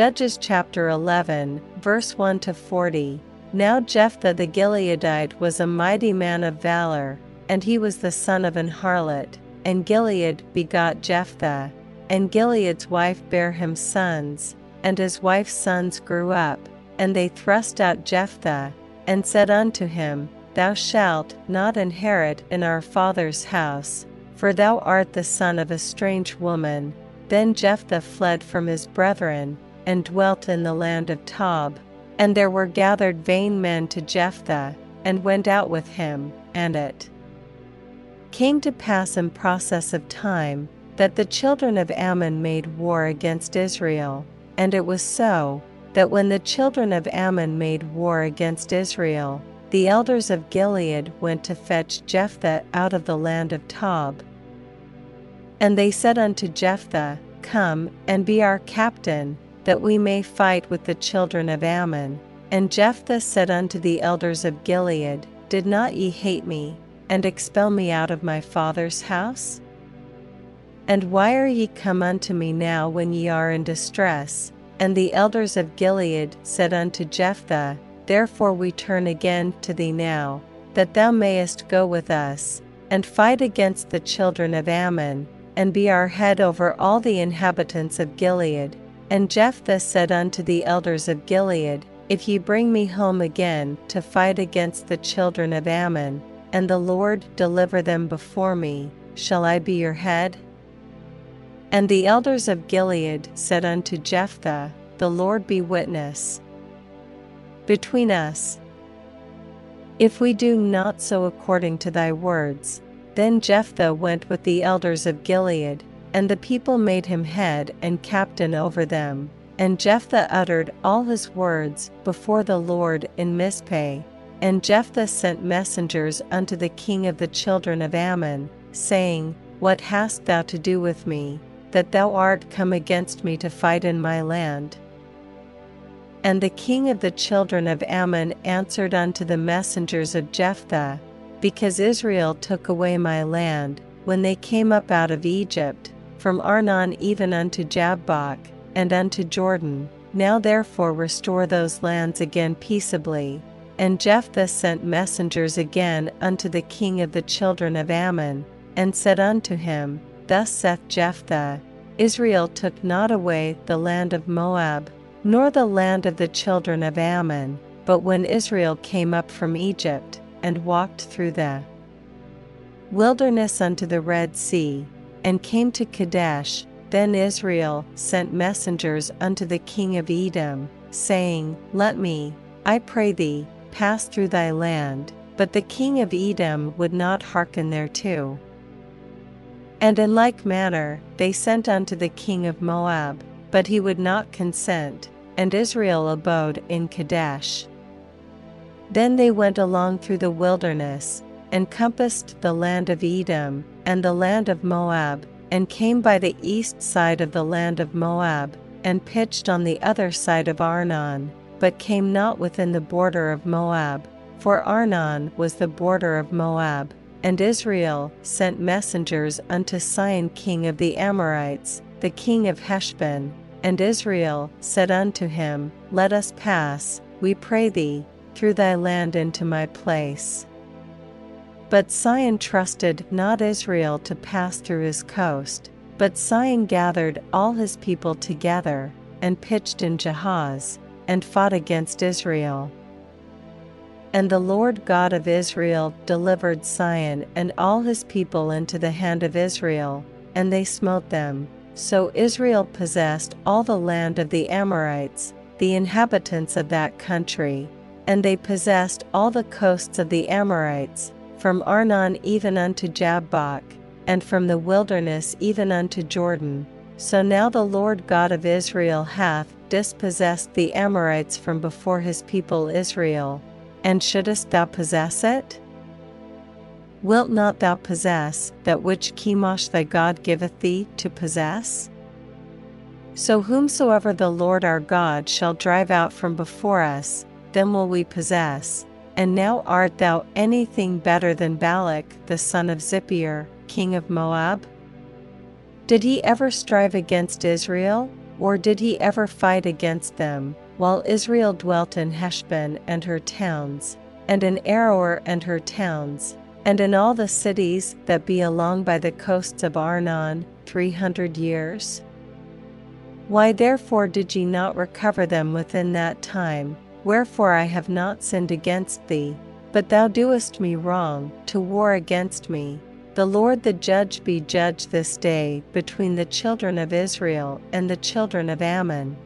Judges chapter 11, verse 1 to 40. Now Jephthah the Gileadite was a mighty man of valor, and he was the son of an harlot, and Gilead begot Jephthah, and Gilead's wife bare him sons, and his wife's sons grew up, and they thrust out Jephthah, and said unto him, Thou shalt not inherit in our father's house, for thou art the son of a strange woman. Then Jephthah fled from his brethren, and dwelt in the land of Tob. And there were gathered vain men to Jephthah, and went out with him, and it came to pass in process of time, that the children of Ammon made war against Israel. And it was so, that when the children of Ammon made war against Israel, the elders of Gilead went to fetch Jephthah out of the land of Tob. And they said unto Jephthah, Come and be our captain, that we may fight with the children of Ammon. And Jephthah said unto the elders of Gilead, Did not ye hate me, and expel me out of my father's house? And why are ye come unto me now when ye are in distress? And the elders of Gilead said unto Jephthah, Therefore we turn again to thee now, that thou mayest go with us, and fight against the children of Ammon, and be our head over all the inhabitants of Gilead. And Jephthah said unto the elders of Gilead, If ye bring me home again to fight against the children of Ammon, and the Lord deliver them before me, shall I be your head? And the elders of Gilead said unto Jephthah, The Lord be witness between us. If we do not so according to thy words, then Jephthah went with the elders of Gilead, and the people made him head and captain over them. And Jephthah uttered all his words before the Lord in Mizpeh. And Jephthah sent messengers unto the king of the children of Ammon, saying, What hast thou to do with me, that thou art come against me to fight in my land? And the king of the children of Ammon answered unto the messengers of Jephthah, Because Israel took away my land, when they came up out of Egypt, from Arnon even unto Jabbok, and unto Jordan. Now therefore restore those lands again peaceably. And Jephthah sent messengers again unto the king of the children of Ammon, and said unto him, Thus saith Jephthah, Israel took not away the land of Moab, nor the land of the children of Ammon, but when Israel came up from Egypt, and walked through the wilderness unto the Red Sea, and came to Kadesh, then Israel sent messengers unto the king of Edom, saying, Let me, I pray thee, pass through thy land. But the king of Edom would not hearken thereto. And in like manner they sent unto the king of Moab, but he would not consent, and Israel abode in Kadesh. Then they went along through the wilderness, and compassed the land of Edom, and the land of Moab, and came by the east side of the land of Moab, and pitched on the other side of Arnon, but came not within the border of Moab, for Arnon was the border of Moab. And Israel sent messengers unto Sihon king of the Amorites, the king of Heshbon, and Israel said unto him, Let us pass, we pray thee, through thy land into my place. But Sihon trusted not Israel to pass through his coast, but Sihon gathered all his people together, and pitched in Jahaz, and fought against Israel. And the Lord God of Israel delivered Sihon and all his people into the hand of Israel, and they smote them, so Israel possessed all the land of the Amorites, the inhabitants of that country, and they possessed all the coasts of the Amorites, from Arnon even unto Jabbok, and from the wilderness even unto Jordan. So now the Lord God of Israel hath dispossessed the Amorites from before his people Israel. And shouldest thou possess it? Wilt not thou possess that which Chemosh thy God giveth thee to possess? So whomsoever the Lord our God shall drive out from before us, then will we possess. And now art thou anything better than Balak the son of Zippor, king of Moab? Did he ever strive against Israel? or did he ever fight against them, while Israel dwelt in Heshbon and her towns, and in Aroer and her towns, and in all the cities that be along by the coasts of Arnon, three hundred years? Why therefore did ye not recover them within that time? Wherefore I have not sinned against thee, but thou doest me wrong, to war against me. The Lord the judge be judge this day between the children of Israel and the children of Ammon.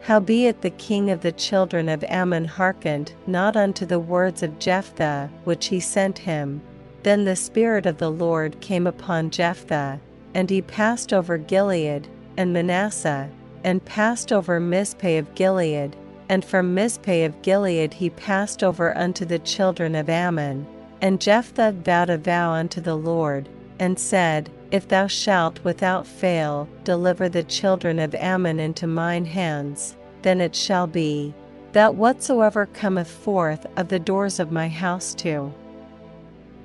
Howbeit the king of the children of Ammon hearkened not unto the words of Jephthah which he sent him. Then the Spirit of the Lord came upon Jephthah, and he passed over Gilead, and Manasseh, and passed over Mizpeh of Gilead, and from Mizpeh of Gilead he passed over unto the children of Ammon. And Jephthah vowed a vow unto the Lord, and said, If thou shalt without fail deliver the children of Ammon into mine hands, then it shall be, that whatsoever cometh forth of the doors of my house to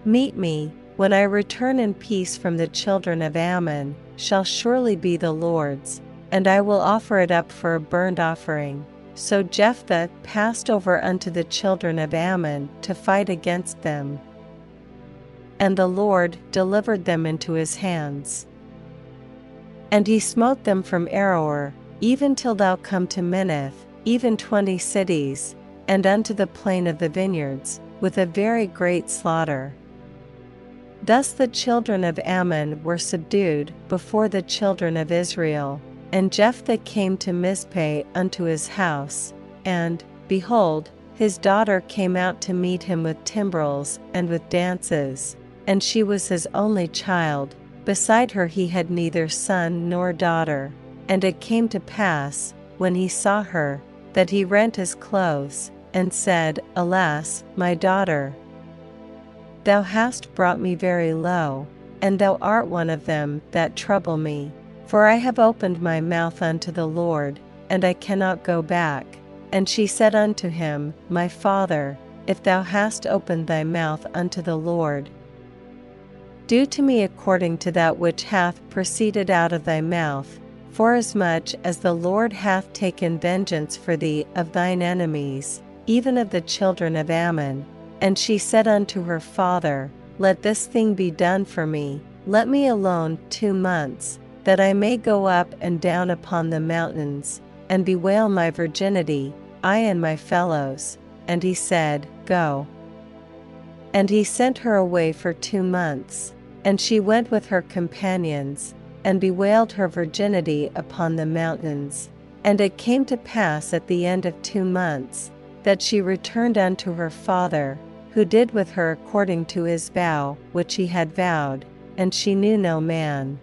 meet me, when I return in peace from the children of Ammon, shall surely be the Lord's, and I will offer it up for a burnt offering. So Jephthah passed over unto the children of Ammon to fight against them. And the Lord delivered them into his hands. And he smote them from Aroer, even till thou come to Minnith, even twenty cities, and unto the plain of the vineyards, with a very great slaughter. Thus the children of Ammon were subdued before the children of Israel. And Jephthah came to Mizpeh unto his house, and, behold, his daughter came out to meet him with timbrels and with dances, and she was his only child, beside her he had neither son nor daughter. And it came to pass, when he saw her, that he rent his clothes, and said, Alas, my daughter! Thou hast brought me very low, and thou art one of them that trouble me. For I have opened my mouth unto the Lord, and I cannot go back. And she said unto him, My father, if thou hast opened thy mouth unto the Lord, do to me according to that which hath proceeded out of thy mouth, forasmuch as the Lord hath taken vengeance for thee of thine enemies, even of the children of Ammon. And she said unto her father, Let this thing be done for me, let me alone two months that I may go up and down upon the mountains, and bewail my virginity, I and my fellows. And he said, Go. And he sent her away for two months, and she went with her companions, and bewailed her virginity upon the mountains. And it came to pass at the end of two months, that she returned unto her father, who did with her according to his vow which he had vowed, and she knew no man.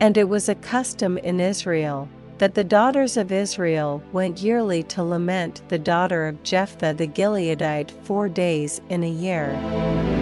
And it was a custom in Israel that the daughters of Israel went yearly to lament the daughter of Jephthah the Gileadite four days in a year.